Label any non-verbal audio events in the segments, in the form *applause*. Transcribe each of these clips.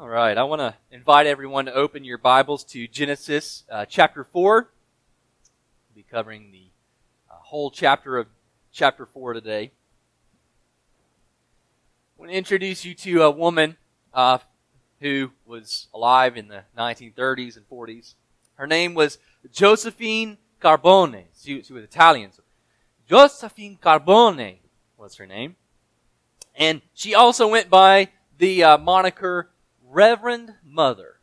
All right, I want to invite everyone to open your Bibles to Genesis uh, chapter 4. We'll be covering the uh, whole chapter of chapter 4 today. I want to introduce you to a woman uh, who was alive in the 1930s and 40s. Her name was Josephine Carbone. She, she was Italian. So Josephine Carbone was her name. And she also went by the uh, moniker Reverend Mother.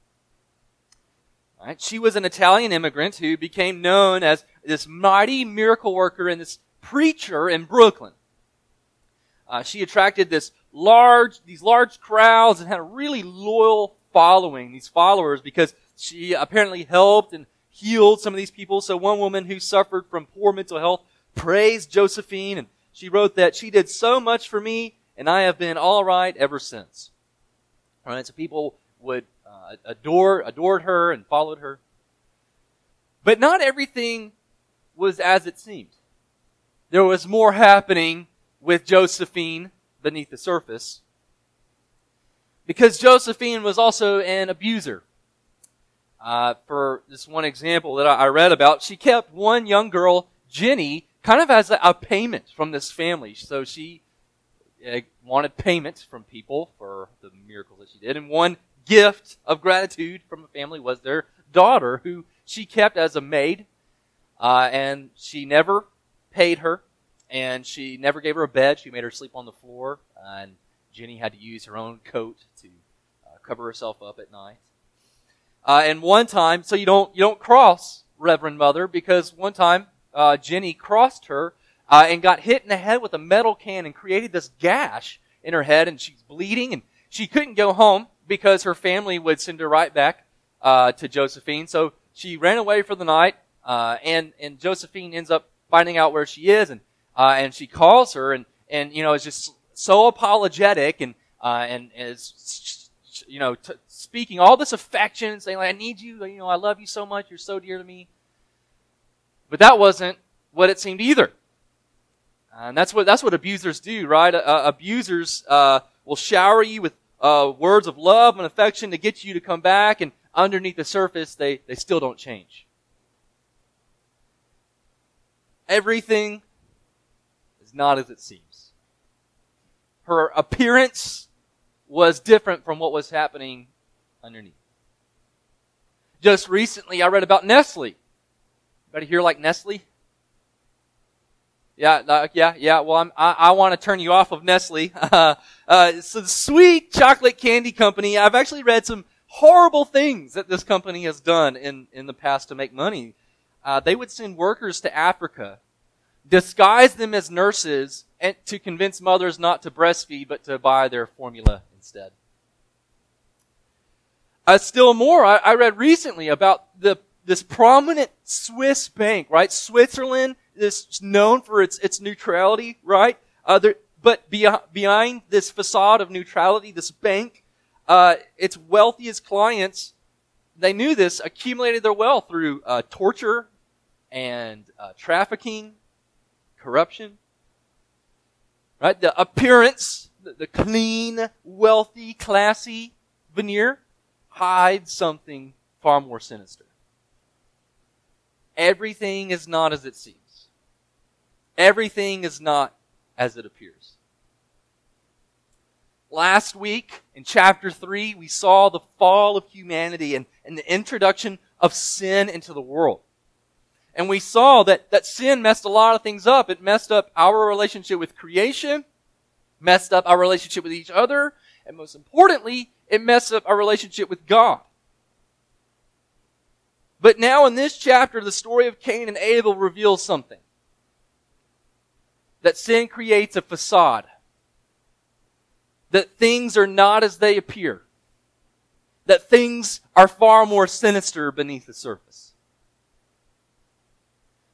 Right? She was an Italian immigrant who became known as this mighty miracle worker and this preacher in Brooklyn. Uh, she attracted this large, these large crowds and had a really loyal following, these followers, because she apparently helped and healed some of these people. So one woman who suffered from poor mental health praised Josephine and she wrote that she did so much for me and I have been all right ever since. Right, so people would uh, adore, adored her and followed her. But not everything was as it seemed. There was more happening with Josephine beneath the surface. Because Josephine was also an abuser. Uh, for this one example that I read about, she kept one young girl, Jenny, kind of as a, payment from this family. So she wanted payment from people for the miracles that she did. And one gift of gratitude from a family was their daughter, who she kept as a maid. Uh, and she never paid her, and she never gave her a bed. She made her sleep on the floor, and Jenny had to use her own coat to uh, cover herself up at night. Uh, and one time, so you don't you don't cross Reverend Mother because one time uh, Jenny crossed her uh, and got hit in the head with a metal can and created this gash in her head, and she's bleeding, and she couldn't go home because her family would send her right back uh, to Josephine. So she ran away for the night, uh, and and Josephine ends up finding out where she is, and uh, and she calls her, and and you know is just so apologetic, and uh, and is you know t- speaking all this affection, saying like I need you, you know I love you so much, you're so dear to me. But that wasn't what it seemed either. And that's what, that's what abusers do, right? Uh, uh, abusers uh, will shower you with uh, words of love and affection to get you to come back, and underneath the surface, they, they still don't change. Everything is not as it seems. Her appearance was different from what was happening underneath. Just recently, I read about Nestle. Anybody here like Nestle? Yeah, uh, yeah, yeah. Well, I'm, i I, want to turn you off of Nestle. *laughs* Uh, uh, it's a sweet chocolate candy company. I've actually read some horrible things that this company has done in, in the past to make money. Uh, they would send workers to Africa, disguise them as nurses, and to convince mothers not to breastfeed but to buy their formula instead. Uh, still more, I, I read recently about the this prominent Swiss bank, right? Switzerland is known for its, its neutrality, right? Uh, there, but behind, behind this facade of neutrality, this bank, uh, its wealthiest clients, they knew this, accumulated their wealth through uh, torture and uh, trafficking, corruption. Right? The appearance, the, the clean, wealthy, classy veneer hides something far more sinister. Everything is not as it seems. Everything is not as it appears. Last week in chapter 3, we saw the fall of humanity and, and the introduction of sin into the world. And we saw that, that sin messed a lot of things up. It messed up our relationship with creation, messed up our relationship with each other, and most importantly, it messed up our relationship with God. But now in this chapter, the story of Cain and Abel reveals something that sin creates a facade, that things are not as they appear, that things are far more sinister beneath the surface.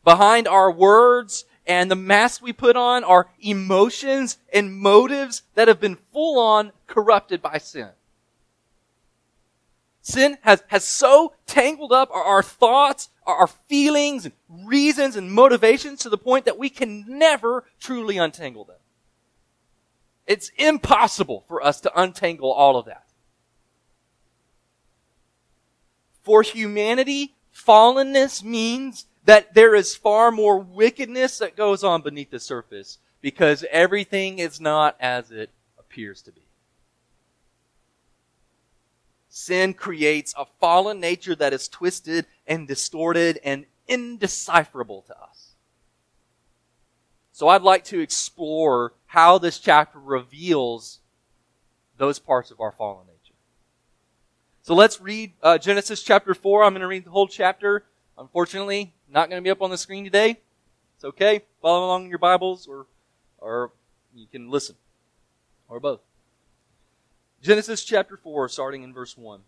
Behind our words and the mask we put on are emotions and motives that have been full on corrupted by sin. Sin has, has so tangled up our, our thoughts, our feelings, and reasons and motivations to the point that we can never truly untangle them. It's impossible for us to untangle all of that. For humanity, fallenness means that there is far more wickedness that goes on beneath the surface because everything is not as it appears to be. Sin creates a fallen nature that is twisted and distorted and indecipherable to us. So I'd like to explore how this chapter reveals those parts of our fallen nature. So let's read uh, Genesis chapter 4. I'm going to read the whole chapter. Unfortunately, not going to be up on the screen today. It's okay. Follow along in your Bibles or, or you can listen. Or both. Genesis chapter 4, starting in verse 1.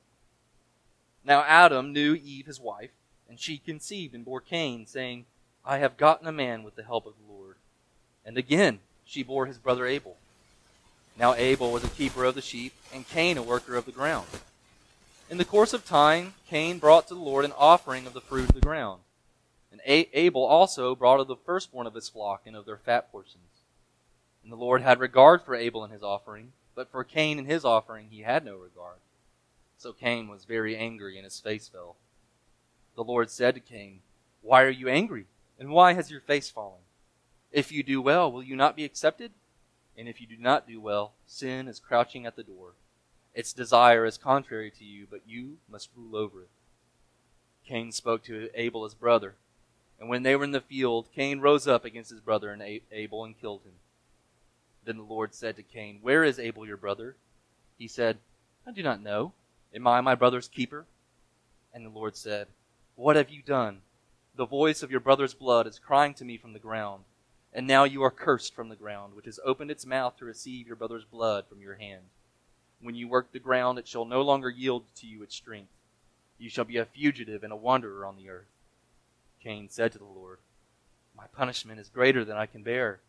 Now Adam knew Eve his wife, and she conceived and bore Cain, saying, I have gotten a man with the help of the Lord. And again she bore his brother Abel. Now Abel was a keeper of the sheep, and Cain a worker of the ground. In the course of time, Cain brought to the Lord an offering of the fruit of the ground. And Abel also brought of the firstborn of his flock and of their fat portions. And the Lord had regard for Abel and his offering but for Cain and his offering he had no regard. So Cain was very angry, and his face fell. The Lord said to Cain, Why are you angry? And why has your face fallen? If you do well, will you not be accepted? And if you do not do well, sin is crouching at the door. Its desire is contrary to you, but you must rule over it. Cain spoke to Abel his brother. And when they were in the field, Cain rose up against his brother and Abel and killed him. Then the Lord said to Cain, Where is Abel your brother? He said, I do not know. Am I my brother's keeper? And the Lord said, What have you done? The voice of your brother's blood is crying to me from the ground. And now you are cursed from the ground, which has opened its mouth to receive your brother's blood from your hand. When you work the ground, it shall no longer yield to you its strength. You shall be a fugitive and a wanderer on the earth. Cain said to the Lord, My punishment is greater than I can bear.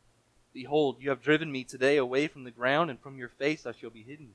Behold, you have driven me today away from the ground, and from your face I shall be hidden.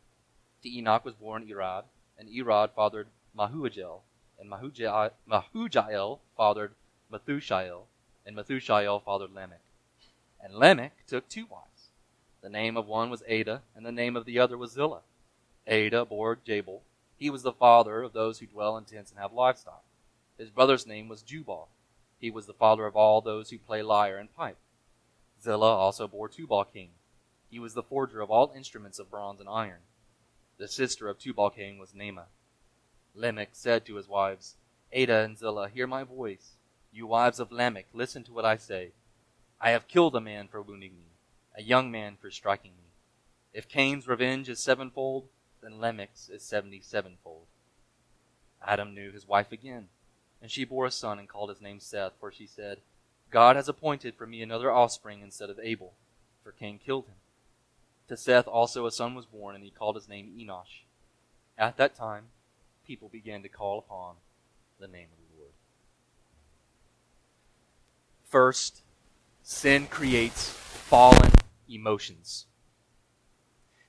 To Enoch was born Irad, and Irad fathered Mehujael, and Mehujael fathered Methushael, and Methushael fathered Lamech. And Lamech took two wives. The name of one was Adah, and the name of the other was Zillah. Adah bore Jabal. He was the father of those who dwell in tents and have livestock. His brother's name was Jubal. He was the father of all those who play lyre and pipe. Zillah also bore Tubal Cain. He was the forger of all instruments of bronze and iron. The sister of Tubal Cain was Naamah. Lamech said to his wives, Adah and Zillah, hear my voice. You wives of Lamech, listen to what I say. I have killed a man for wounding me, a young man for striking me. If Cain's revenge is sevenfold, then Lamech's is seventy sevenfold. Adam knew his wife again, and she bore a son and called his name Seth, for she said, God has appointed for me another offspring instead of Abel, for Cain killed him. To Seth also a son was born, and he called his name Enosh. At that time, people began to call upon the name of the Lord. First, sin creates fallen emotions.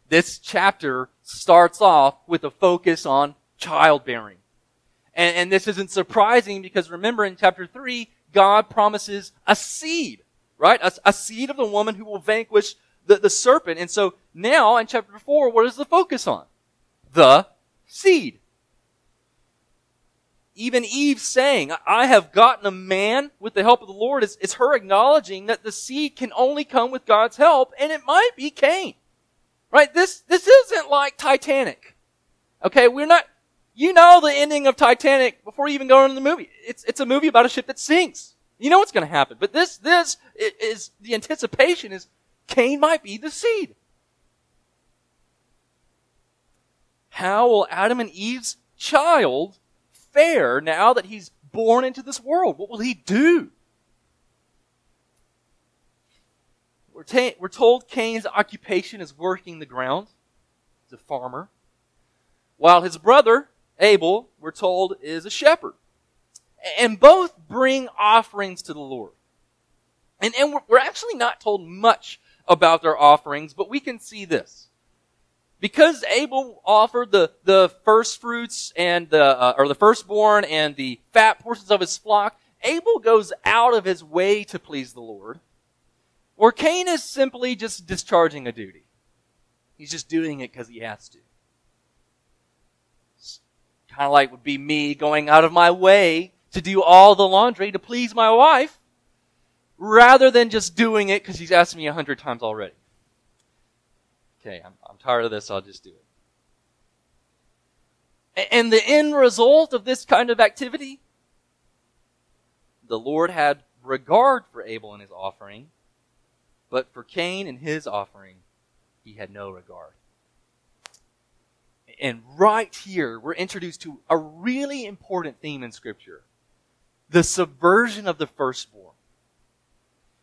This chapter starts off with a focus on childbearing. And, and this isn't surprising because remember in chapter 3, God promises a seed, right? A, a seed of the woman who will vanquish the, the serpent. And so now in chapter 4, what is the focus on? The seed. Even Eve saying, I have gotten a man with the help of the Lord, is, is her acknowledging that the seed can only come with God's help, and it might be Cain. Right? This, this isn't like Titanic. Okay, we're not, you know the ending of Titanic before you even go into the movie. It's, it's a movie about a ship that sinks. You know what's going to happen. But this, this is, the anticipation is Cain might be the seed. How will Adam and Eve's child fare now that he's born into this world? What will he do? We're, ta- we're told Cain's occupation is working the ground. He's a farmer. While his brother Abel, we're told, is a shepherd. And both bring offerings to the Lord. And, and we're, we're actually not told much about their offerings, but we can see this. Because Abel offered the, the first fruits and the, uh, or the firstborn and the fat portions of his flock, Abel goes out of his way to please the Lord. Or Cain is simply just discharging a duty. He's just doing it because he has to. Kind of like would be me going out of my way to do all the laundry to please my wife rather than just doing it because he's asked me a hundred times already. Okay, I'm, I'm tired of this, I'll just do it. And the end result of this kind of activity, the Lord had regard for Abel and his offering, but for Cain and his offering, he had no regard. And right here, we're introduced to a really important theme in Scripture the subversion of the firstborn.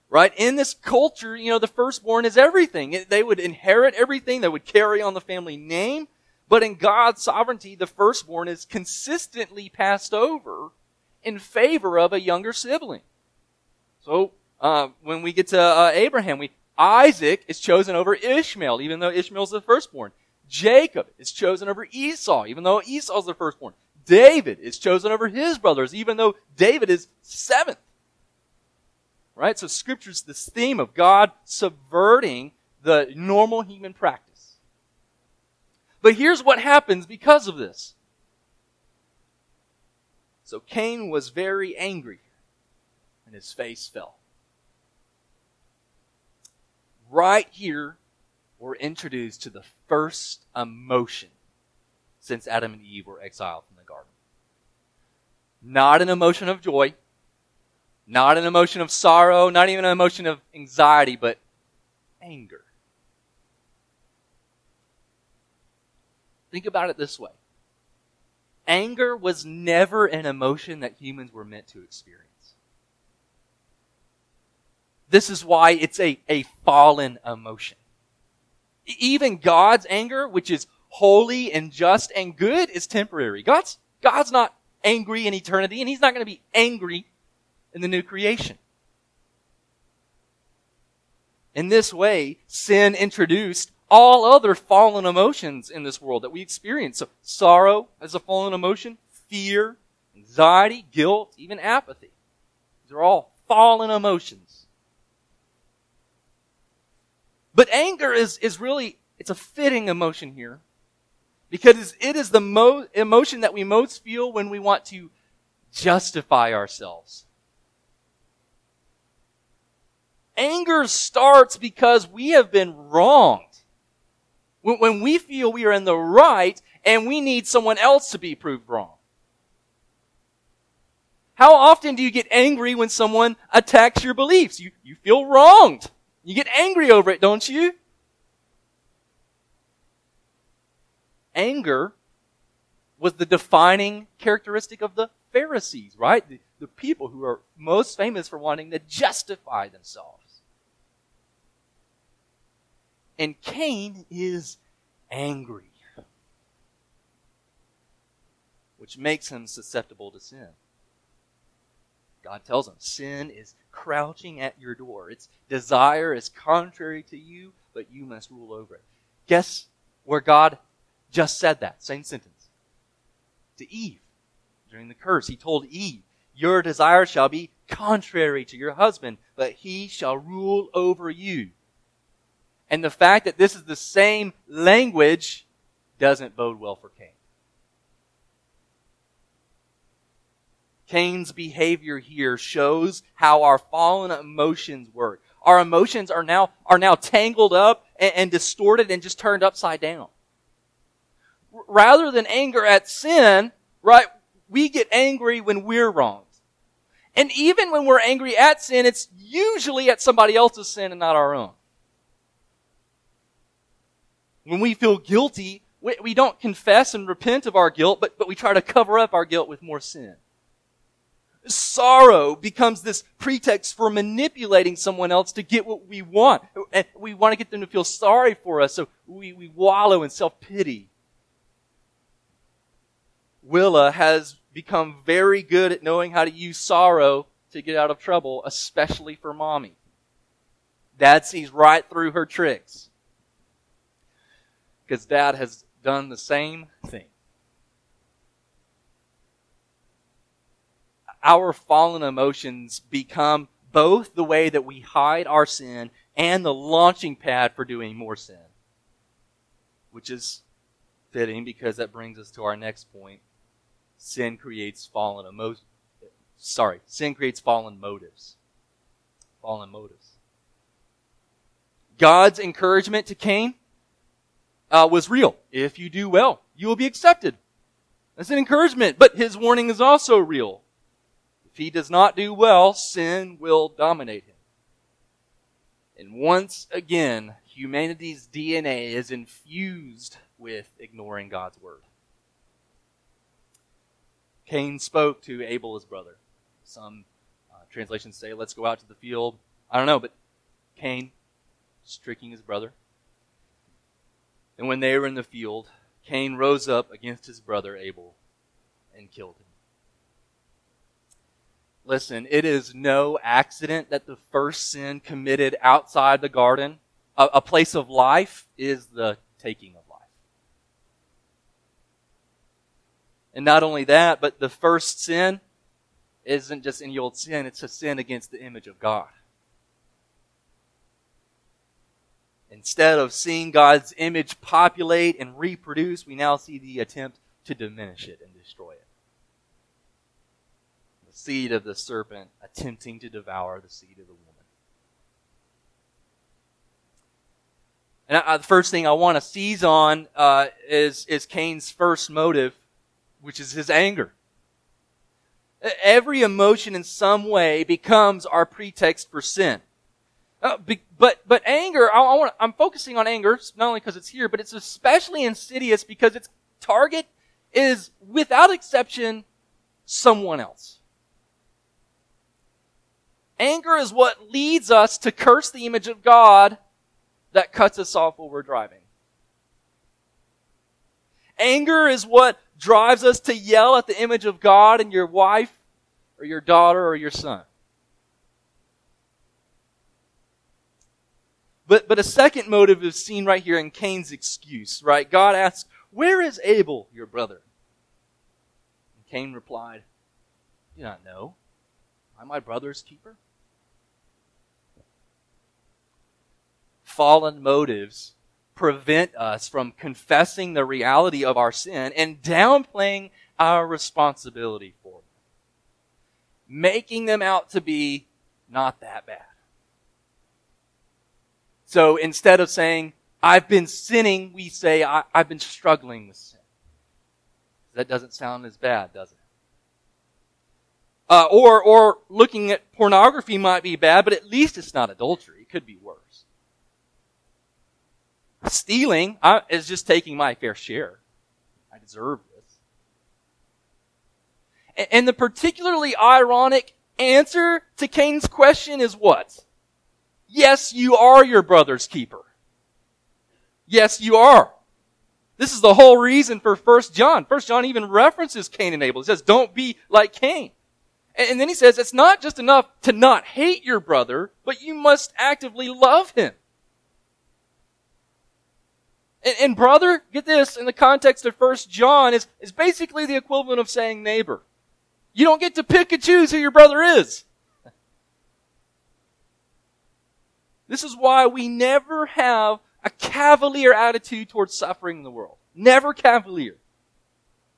Right? In this culture, you know, the firstborn is everything. They would inherit everything. They would carry on the family name. But in God's sovereignty, the firstborn is consistently passed over in favor of a younger sibling. So, uh, when we get to uh, Abraham, we, Isaac is chosen over Ishmael, even though Ishmael's the firstborn. Jacob is chosen over Esau, even though Esau's the firstborn. David is chosen over his brothers, even though David is seventh. Right? So scripture's this theme of God subverting the normal human practice. But here's what happens because of this. So Cain was very angry and his face fell. Right here, we're introduced to the first emotion since Adam and Eve were exiled from the garden. Not an emotion of joy, not an emotion of sorrow, not even an emotion of anxiety, but anger. Think about it this way anger was never an emotion that humans were meant to experience. This is why it's a, a fallen emotion. Even God's anger, which is holy and just and good, is temporary. God's, God's not angry in eternity, and He's not going to be angry in the new creation. In this way, sin introduced all other fallen emotions in this world that we experience. So, sorrow as a fallen emotion, fear, anxiety, guilt, even apathy. These are all fallen emotions. But anger is, is really, it's a fitting emotion here. Because it is the mo- emotion that we most feel when we want to justify ourselves. Anger starts because we have been wronged. When, when we feel we are in the right and we need someone else to be proved wrong. How often do you get angry when someone attacks your beliefs? You, you feel wronged. You get angry over it, don't you? Anger was the defining characteristic of the Pharisees, right? The, the people who are most famous for wanting to justify themselves. And Cain is angry, which makes him susceptible to sin. God tells him sin is crouching at your door. Its desire is contrary to you, but you must rule over it. Guess where God just said that? Same sentence. To Eve. During the curse, he told Eve, Your desire shall be contrary to your husband, but he shall rule over you. And the fact that this is the same language doesn't bode well for Cain. Cain's behavior here shows how our fallen emotions work. Our emotions are now, are now tangled up and, and distorted and just turned upside down. Rather than anger at sin, right, we get angry when we're wronged. And even when we're angry at sin, it's usually at somebody else's sin and not our own. When we feel guilty, we, we don't confess and repent of our guilt, but, but we try to cover up our guilt with more sin. Sorrow becomes this pretext for manipulating someone else to get what we want. And we want to get them to feel sorry for us, so we, we wallow in self-pity. Willa has become very good at knowing how to use sorrow to get out of trouble, especially for mommy. Dad sees right through her tricks. Because dad has done the same thing. Our fallen emotions become both the way that we hide our sin and the launching pad for doing more sin. Which is fitting because that brings us to our next point. Sin creates fallen emotions. Sorry, sin creates fallen motives. Fallen motives. God's encouragement to Cain uh, was real. If you do well, you will be accepted. That's an encouragement, but his warning is also real. If he does not do well, sin will dominate him. And once again, humanity's DNA is infused with ignoring God's word. Cain spoke to Abel, his brother. Some uh, translations say, let's go out to the field. I don't know, but Cain tricking his brother. And when they were in the field, Cain rose up against his brother Abel and killed him. Listen, it is no accident that the first sin committed outside the garden, a, a place of life, is the taking of life. And not only that, but the first sin isn't just any old sin, it's a sin against the image of God. Instead of seeing God's image populate and reproduce, we now see the attempt to diminish it and destroy it. The seed of the serpent attempting to devour the seed of the woman. And I, the first thing I want to seize on uh, is, is Cain's first motive, which is his anger. Every emotion in some way becomes our pretext for sin. Uh, but but anger, I, I want I'm focusing on anger not only because it's here, but it's especially insidious because its target is without exception someone else. Anger is what leads us to curse the image of God that cuts us off while we're driving. Anger is what drives us to yell at the image of God in your wife or your daughter or your son. But, but a second motive is seen right here in Cain's excuse, right? God asks, Where is Abel, your brother? And Cain replied, Do not know. Am I my brother's keeper? Fallen motives prevent us from confessing the reality of our sin and downplaying our responsibility for them, making them out to be not that bad. So instead of saying, I've been sinning, we say, I, have been struggling with sin. That doesn't sound as bad, does it? Uh, or, or looking at pornography might be bad, but at least it's not adultery. It could be worse. Stealing I, is just taking my fair share. I deserve this. And, and the particularly ironic answer to Cain's question is what? Yes, you are your brother's keeper. Yes, you are. This is the whole reason for First John. First John even references Cain and Abel. He says, don't be like Cain. And then he says, it's not just enough to not hate your brother, but you must actively love him. And, and brother, get this, in the context of First John, is, is basically the equivalent of saying neighbor. You don't get to pick and choose who your brother is. This is why we never have a cavalier attitude towards suffering in the world. Never cavalier.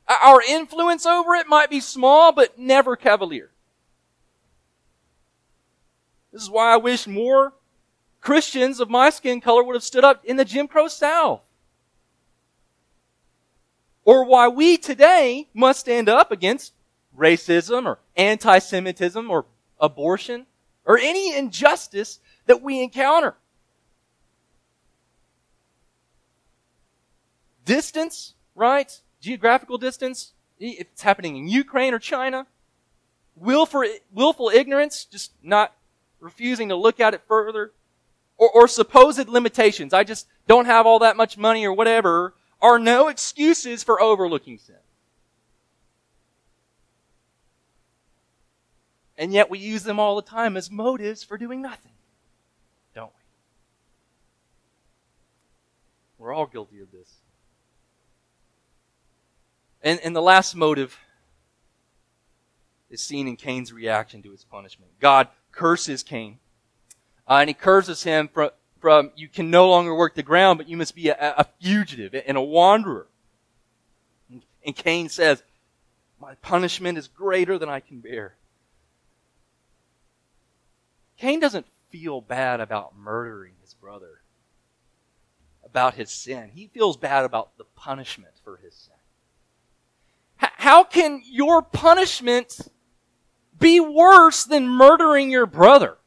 Our influence over it might be small, but never cavalier. This is why I wish more Christians of my skin color would have stood up in the Jim Crow South. Or why we today must stand up against racism or anti-Semitism or abortion or any injustice that we encounter. Distance, right? Geographical distance, if it's happening in Ukraine or China. Willful, willful ignorance, just not refusing to look at it further. Or, or supposed limitations. I just don't have all that much money or whatever are no excuses for overlooking sin. And yet we use them all the time as motives for doing nothing. We're all guilty of this. And, and the last motive is seen in Cain's reaction to his punishment. God curses Cain, uh, and he curses him from, from you can no longer work the ground, but you must be a, a fugitive and a wanderer. And Cain says, My punishment is greater than I can bear. Cain doesn't feel bad about murdering his brother, about his sin. He feels bad about the punishment for his sin. How can your punishment be worse than murdering your brother?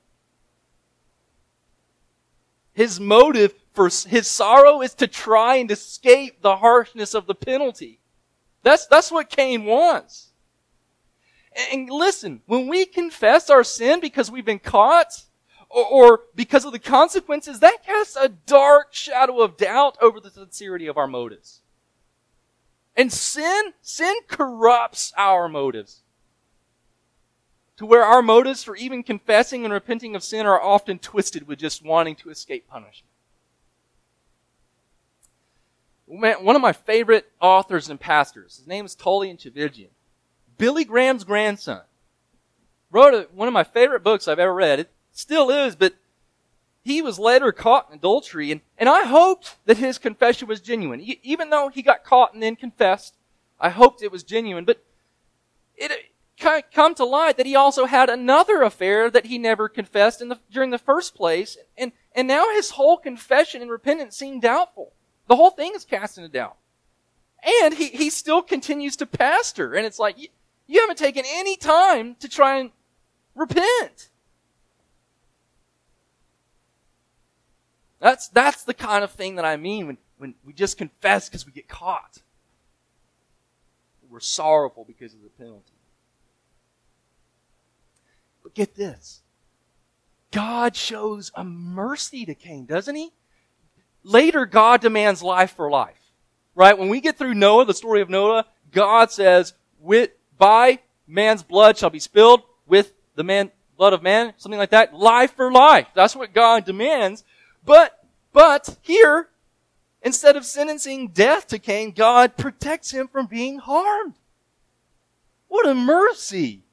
His motive for his sorrow is to try and escape the harshness of the penalty. That's, that's what Cain wants. And listen, when we confess our sin because we've been caught, or, or, because of the consequences, that casts a dark shadow of doubt over the sincerity of our motives. And sin, sin corrupts our motives. To where our motives for even confessing and repenting of sin are often twisted with just wanting to escape punishment. One of my favorite authors and pastors, his name is Tullian Tchividjian. Billy Graham's grandson. Wrote a, one of my favorite books I've ever read. It still is, but he was later caught in adultery, and, and I hoped that his confession was genuine. Even though he got caught and then confessed, I hoped it was genuine. But it, it come to light that he also had another affair that he never confessed in the, during the first place, and, and now his whole confession and repentance seem doubtful. The whole thing is cast into doubt. And he, he still continues to pastor, and it's like, you, you haven't taken any time to try and repent. That's, that's the kind of thing that I mean when, when we just confess because we get caught. We're sorrowful because of the penalty. But get this. God shows a mercy to Cain, doesn't he? Later, God demands life for life. Right? When we get through Noah, the story of Noah, God says, with, by man's blood shall be spilled, with the man, blood of man, something like that. Life for life. That's what God demands. But, but here, instead of sentencing death to Cain, God protects him from being harmed. What a mercy.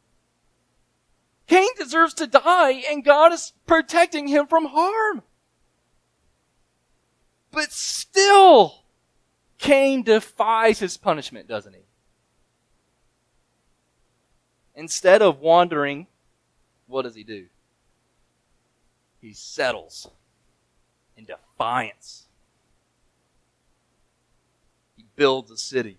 Cain deserves to die and God is protecting him from harm. But still, Cain defies his punishment, doesn't he? Instead of wandering, what does he do? He settles in defiance. He builds a city.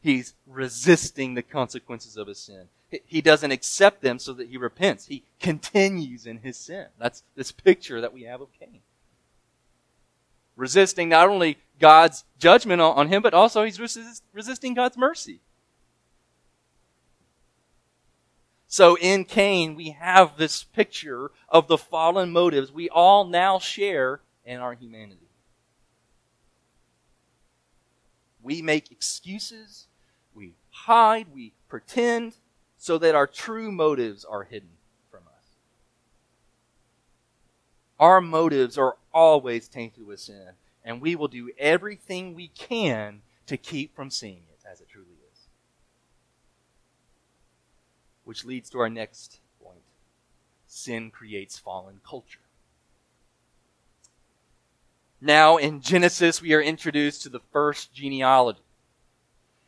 He's resisting the consequences of his sin. He doesn't accept them so that he repents. He continues in his sin. That's this picture that we have of Cain. Resisting not only God's judgment on him, but also he's resisting God's mercy. So in Cain, we have this picture of the fallen motives we all now share in our humanity. We make excuses, we hide, we pretend, so that our true motives are hidden from us. Our motives are always tainted with sin, and we will do everything we can to keep from seeing it as it truly is. Which leads to our next point sin creates fallen culture. Now, in Genesis, we are introduced to the first genealogy.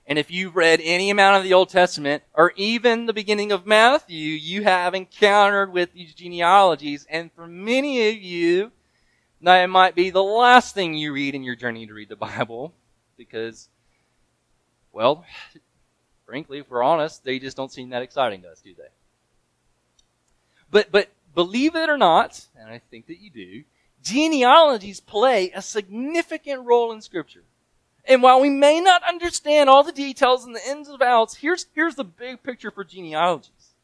And if you've read any amount of the Old Testament, or even the beginning of Matthew, you have encountered with these genealogies. And for many of you, that might be the last thing you read in your journey to read the Bible, because, well, frankly, if we're honest, they just don't seem that exciting to us, do they? But, but believe it or not, and I think that you do, genealogies play a significant role in Scripture. And while we may not understand all the details and the ins and outs, here's, here's the big picture for genealogies.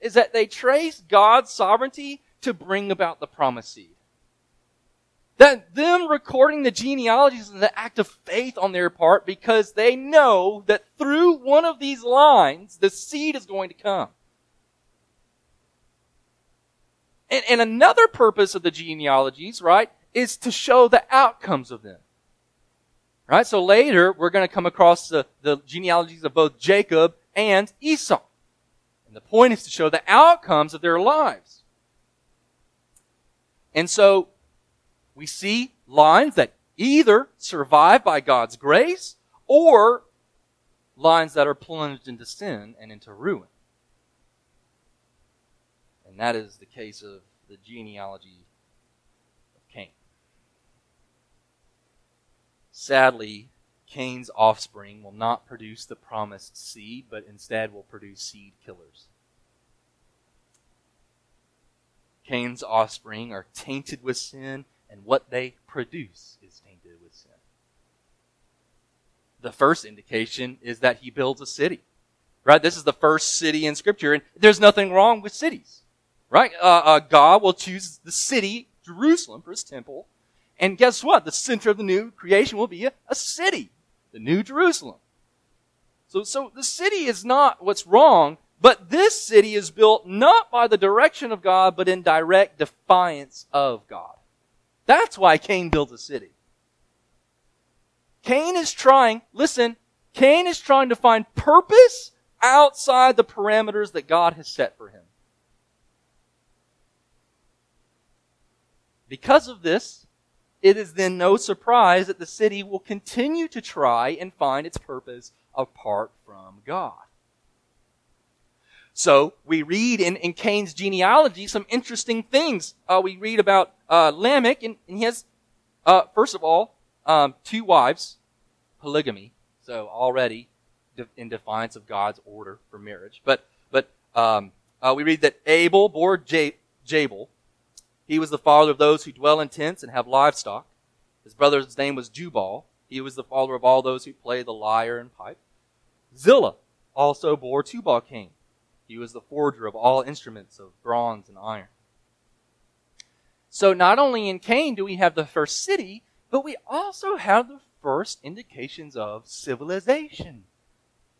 Is that they trace God's sovereignty to bring about the promised seed. That them recording the genealogies is an act of faith on their part because they know that through one of these lines, the seed is going to come. And, and another purpose of the genealogies, right, is to show the outcomes of them. Right? So later, we're going to come across the, the genealogies of both Jacob and Esau. And the point is to show the outcomes of their lives. And so, we see lines that either survive by God's grace or lines that are plunged into sin and into ruin. And that is the case of the genealogy of Cain. Sadly, Cain's offspring will not produce the promised seed, but instead will produce seed killers. Cain's offspring are tainted with sin, and what they produce is tainted with sin. The first indication is that he builds a city. Right? This is the first city in Scripture, and there's nothing wrong with cities. Right? Uh, uh, God will choose the city, Jerusalem, for his temple. And guess what? The center of the new creation will be a, a city, the new Jerusalem. So, so the city is not what's wrong, but this city is built not by the direction of God, but in direct defiance of God. That's why Cain built a city. Cain is trying, listen, Cain is trying to find purpose outside the parameters that God has set for him. Because of this, it is then no surprise that the city will continue to try and find its purpose apart from God. So we read in, in Cain's genealogy some interesting things. Uh, we read about uh, Lamech, and, and, he has, uh, first of all, um, two wives, polygamy. So already in defiance of God's order for marriage. But but um, uh, we read that Abel bore J- Jabal, he was the father of those who dwell in tents and have livestock. His brother's name was Jubal. He was the father of all those who play the lyre and pipe. Zillah also bore Tubal Cain. He was the forger of all instruments of bronze and iron. So not only in Cain do we have the first city, but we also have the first indications of civilization.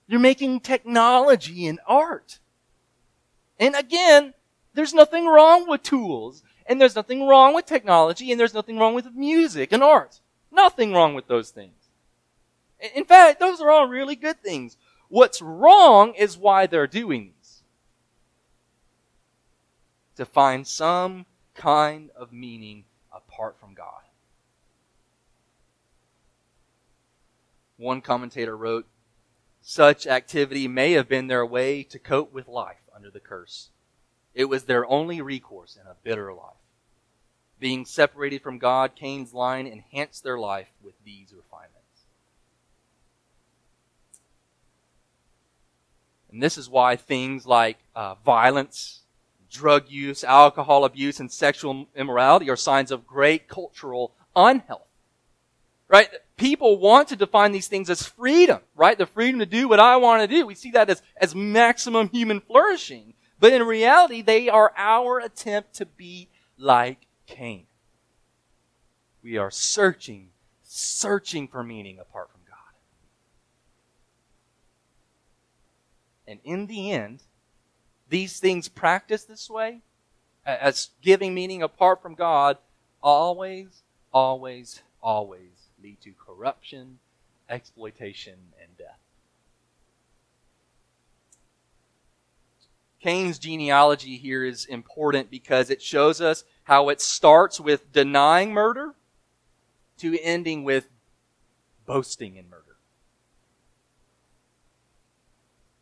You're making technology and art. And again, there's nothing wrong with tools. And there's nothing wrong with technology, and there's nothing wrong with music and art. Nothing wrong with those things. In fact, those are all really good things. What's wrong is why they're doing. To find some kind of meaning apart from God. One commentator wrote, such activity may have been their way to cope with life under the curse. It was their only recourse in a bitter life. Being separated from God, Cain's line enhanced their life with these refinements. And this is why things like uh, violence, drug use, alcohol abuse, and sexual immorality are signs of great cultural unhealth. Right? People want to define these things as freedom, right? The freedom to do what I want to do. We see that as, as maximum human flourishing. But in reality, they are our attempt to be like Cain. We are searching, searching for meaning apart from God. And in the end, these things practiced this way, as giving meaning apart from God, always, always, always lead to corruption, exploitation, and death. Cain's genealogy here is important because it shows us how it starts with denying murder to ending with boasting in murder.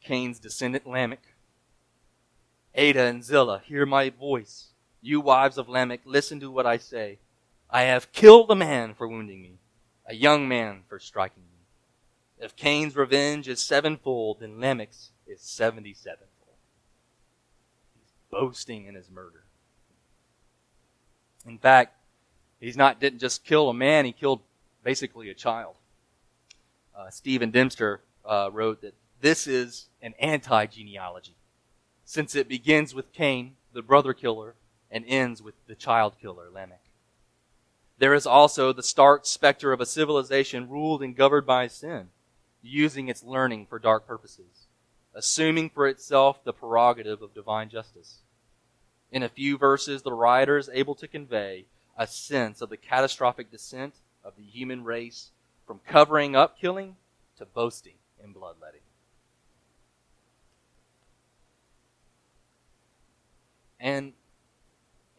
Cain's descendant Lamech, Adah and Zillah, hear my voice. You wives of Lamech, listen to what I say. I have killed a man for wounding me, a young man for striking me. If Cain's revenge is sevenfold, then Lamech's is seventy sevenfold. He's boasting in his murder. In fact, he's not didn't just kill a man; he killed basically a child. Uh, Stephen Dempster uh, wrote that this is an anti-genealogy, since it begins with Cain, the brother killer, and ends with the child killer, Lamech. There is also the stark specter of a civilization ruled and governed by sin, using its learning for dark purposes, assuming for itself the prerogative of divine justice. In a few verses, the writer is able to convey a sense of the catastrophic descent of the human race from covering up killing to boasting in bloodletting. And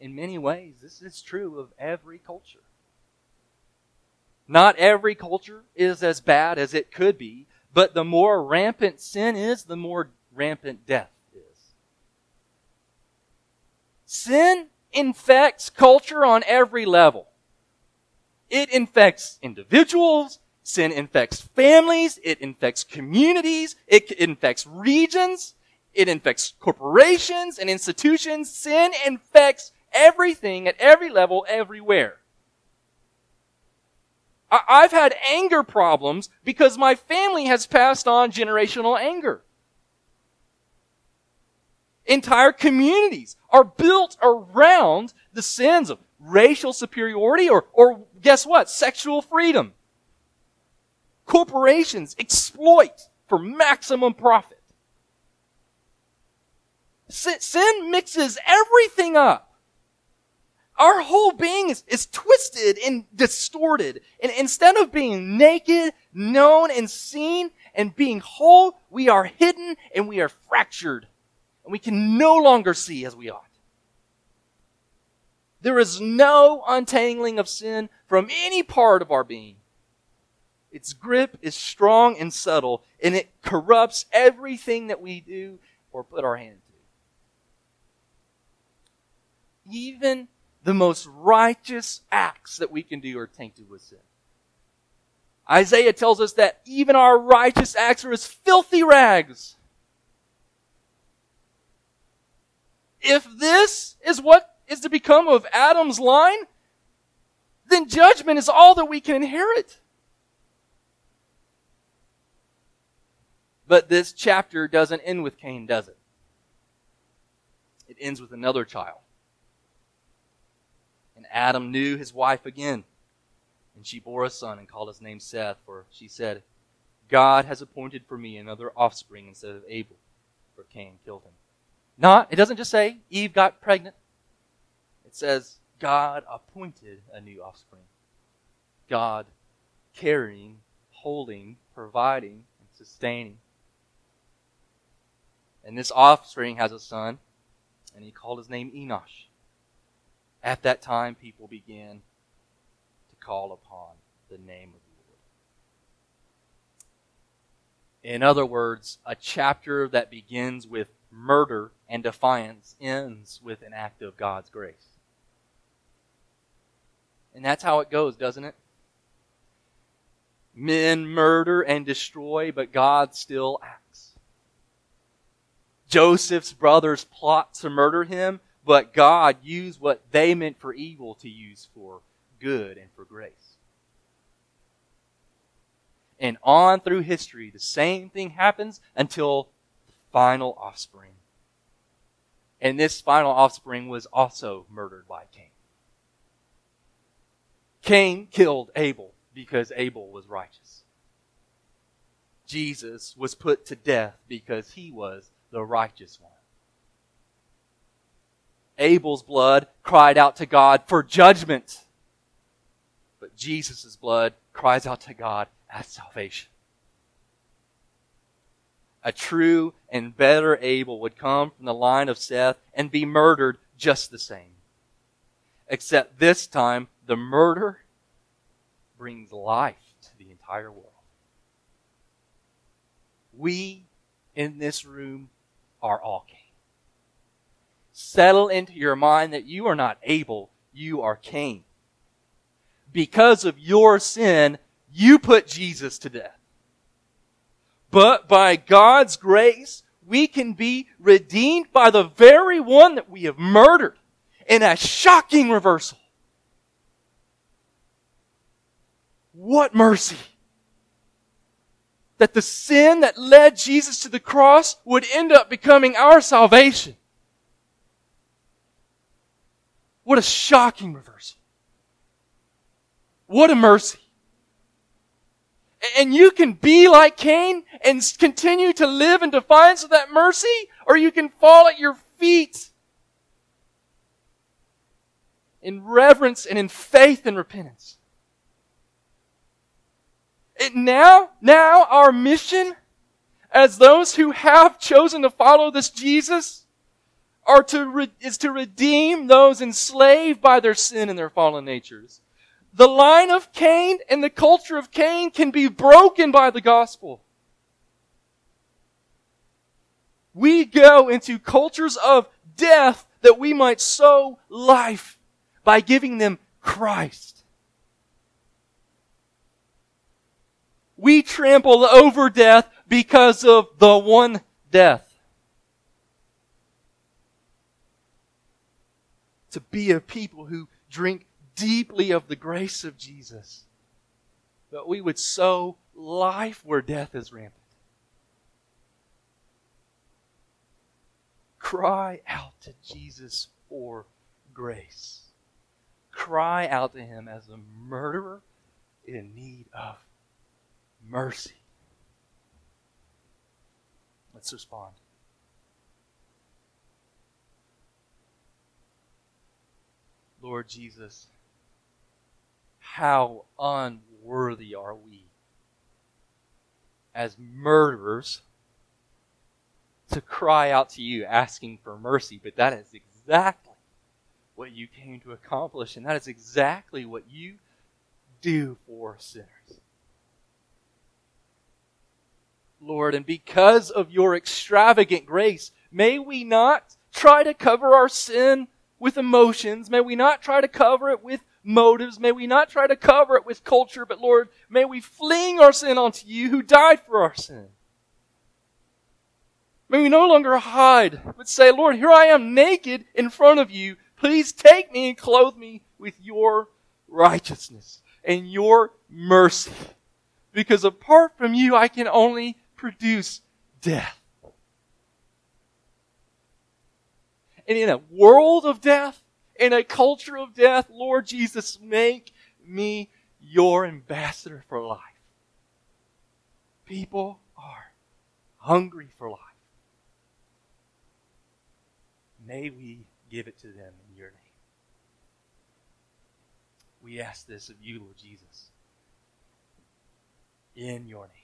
in many ways, this is true of every culture. Not every culture is as bad as it could be, but the more rampant sin is, the more rampant death is. Sin infects culture on every level. It infects individuals, sin infects families, it infects communities, it infects regions, it infects corporations and institutions. Sin infects everything at every level, everywhere. I've had anger problems because my family has passed on generational anger. Entire communities are built around the sins of racial superiority or, or guess what? Sexual freedom. Corporations exploit for maximum profit. Sin mixes everything up. Our whole being is, is twisted and distorted. And instead of being naked, known, and seen, and being whole, we are hidden and we are fractured. And we can no longer see as we ought. There is no untangling of sin from any part of our being. Its grip is strong and subtle, and it corrupts everything that we do or put our hand to. Even the most righteous acts that we can do are tainted with sin. Isaiah tells us that even our righteous acts are as filthy rags. If this is what is to become of Adam's line, then judgment is all that we can inherit. But this chapter doesn't end with Cain, does it? It ends with another child. Adam knew his wife again. And she bore a son and called his name Seth, for she said, God has appointed for me another offspring instead of Abel, for Cain killed him. Not, it doesn't just say Eve got pregnant. It says God appointed a new offspring. God carrying, holding, providing, and sustaining. And this offspring has a son, and he called his name Enosh. At that time, people began to call upon the name of the Lord. In other words, a chapter that begins with murder and defiance ends with an act of God's grace. And that's how it goes, doesn't it? Men murder and destroy, but God still acts. Joseph's brothers plot to murder him, but God used what they meant for evil to use for good and for grace. And on through history, the same thing happens until the final offspring. And this final offspring was also murdered by Cain. Cain killed Abel because Abel was righteous. Jesus was put to death because he was the righteous one. Abel's blood cried out to God for judgment. But Jesus' blood cries out to God as salvation. A true and better Abel would come from the line of Seth and be murdered just the same. Except this time, the murder brings life to the entire world. We in this room are all Cain settle into your mind that you are not Abel, you are Cain. Because of your sin, you put Jesus to death. But by God's grace, we can be redeemed by the very one that we have murdered in a shocking reversal. What mercy! That the sin that led Jesus to the cross would end up becoming our salvation. What a shocking reversal. What a mercy. And you can be like Cain and continue to live in defiance of that mercy, or you can fall at your feet in reverence and in faith and repentance. And now, now our mission as those who have chosen to follow this Jesus are to re- is to redeem those enslaved by their sin and their fallen natures. The line of Cain and the culture of Cain can be broken by the gospel. We go into cultures of death that we might sow life by giving them Christ. We trample over death because of the one death. To be a people who drink deeply of the grace of Jesus, that we would sow life where death is rampant. Cry out to Jesus for grace. Cry out to him as a murderer in need of mercy. Let's respond. Lord Jesus, how unworthy are we as murderers to cry out to you asking for mercy, but that is exactly what you came to accomplish, and that is exactly what you do for sinners. Lord, and because of your extravagant grace, may we not try to cover our sin with emotions. May we not try to cover it with motives. May we not try to cover it with culture, but Lord, may we fling our sin onto you who died for our sin. May we no longer hide, but say, Lord, here I am naked in front of you. Please take me and clothe me with your righteousness and your mercy. Because apart from you, I can only produce death. And in a world of death, in a culture of death, Lord Jesus, make me your ambassador for life. People are hungry for life. May we give it to them in your name. We ask this of you, Lord Jesus, in your name.